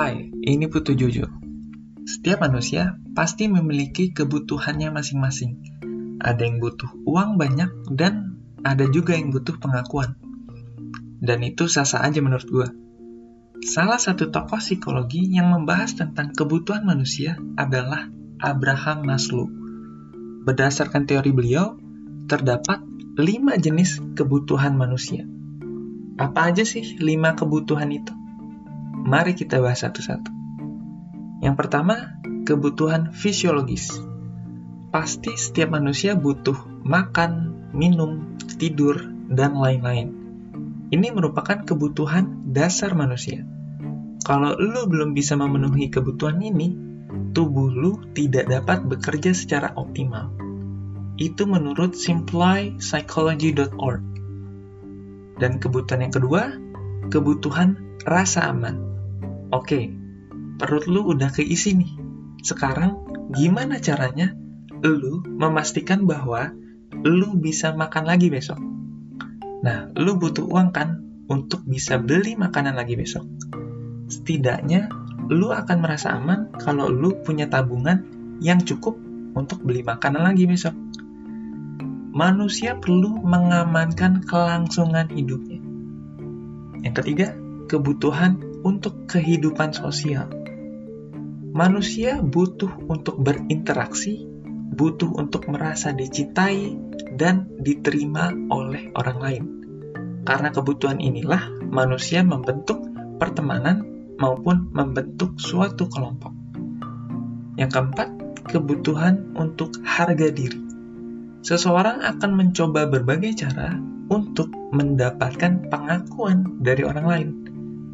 Hai, ini Putu Jujur. Setiap manusia pasti memiliki kebutuhannya masing-masing. Ada yang butuh uang banyak dan ada juga yang butuh pengakuan. Dan itu sah-sah aja menurut gue. Salah satu tokoh psikologi yang membahas tentang kebutuhan manusia adalah Abraham Maslow. Berdasarkan teori beliau, terdapat lima jenis kebutuhan manusia. Apa aja sih lima kebutuhan itu? Mari kita bahas satu-satu. Yang pertama, kebutuhan fisiologis. Pasti setiap manusia butuh makan, minum, tidur, dan lain-lain. Ini merupakan kebutuhan dasar manusia. Kalau lu belum bisa memenuhi kebutuhan ini, tubuh lu tidak dapat bekerja secara optimal. Itu menurut simplypsychology.org. Dan kebutuhan yang kedua, kebutuhan rasa aman. Oke, perut lu udah keisi nih. Sekarang, gimana caranya lu memastikan bahwa lu bisa makan lagi besok? Nah, lu butuh uang kan untuk bisa beli makanan lagi besok. Setidaknya, lu akan merasa aman kalau lu punya tabungan yang cukup untuk beli makanan lagi besok. Manusia perlu mengamankan kelangsungan hidupnya. Yang ketiga, kebutuhan untuk kehidupan sosial. Manusia butuh untuk berinteraksi, butuh untuk merasa dicintai, dan diterima oleh orang lain. Karena kebutuhan inilah manusia membentuk pertemanan maupun membentuk suatu kelompok. Yang keempat, kebutuhan untuk harga diri. Seseorang akan mencoba berbagai cara untuk mendapatkan pengakuan dari orang lain.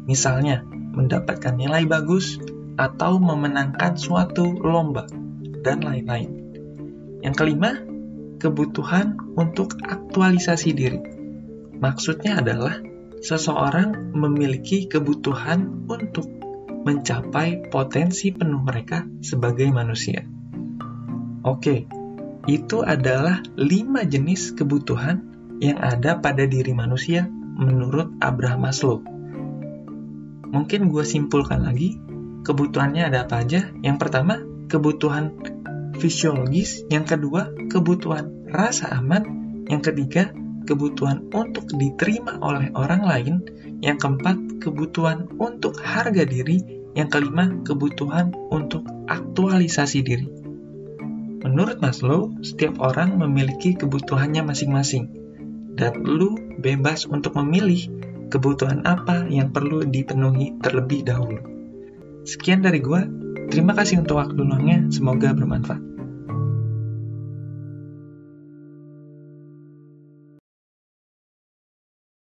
Misalnya, mendapatkan nilai bagus atau memenangkan suatu lomba, dan lain-lain. Yang kelima, kebutuhan untuk aktualisasi diri. Maksudnya adalah seseorang memiliki kebutuhan untuk mencapai potensi penuh mereka sebagai manusia. Oke, itu adalah lima jenis kebutuhan yang ada pada diri manusia menurut Abraham Maslow. Mungkin gue simpulkan lagi, kebutuhannya ada apa aja? Yang pertama, kebutuhan fisiologis, yang kedua kebutuhan rasa aman, yang ketiga kebutuhan untuk diterima oleh orang lain, yang keempat kebutuhan untuk harga diri, yang kelima kebutuhan untuk aktualisasi diri. Menurut Maslow, setiap orang memiliki kebutuhannya masing-masing, dan lu bebas untuk memilih kebutuhan apa yang perlu dipenuhi terlebih dahulu. Sekian dari gua, Terima kasih untuk waktu luangnya, semoga bermanfaat.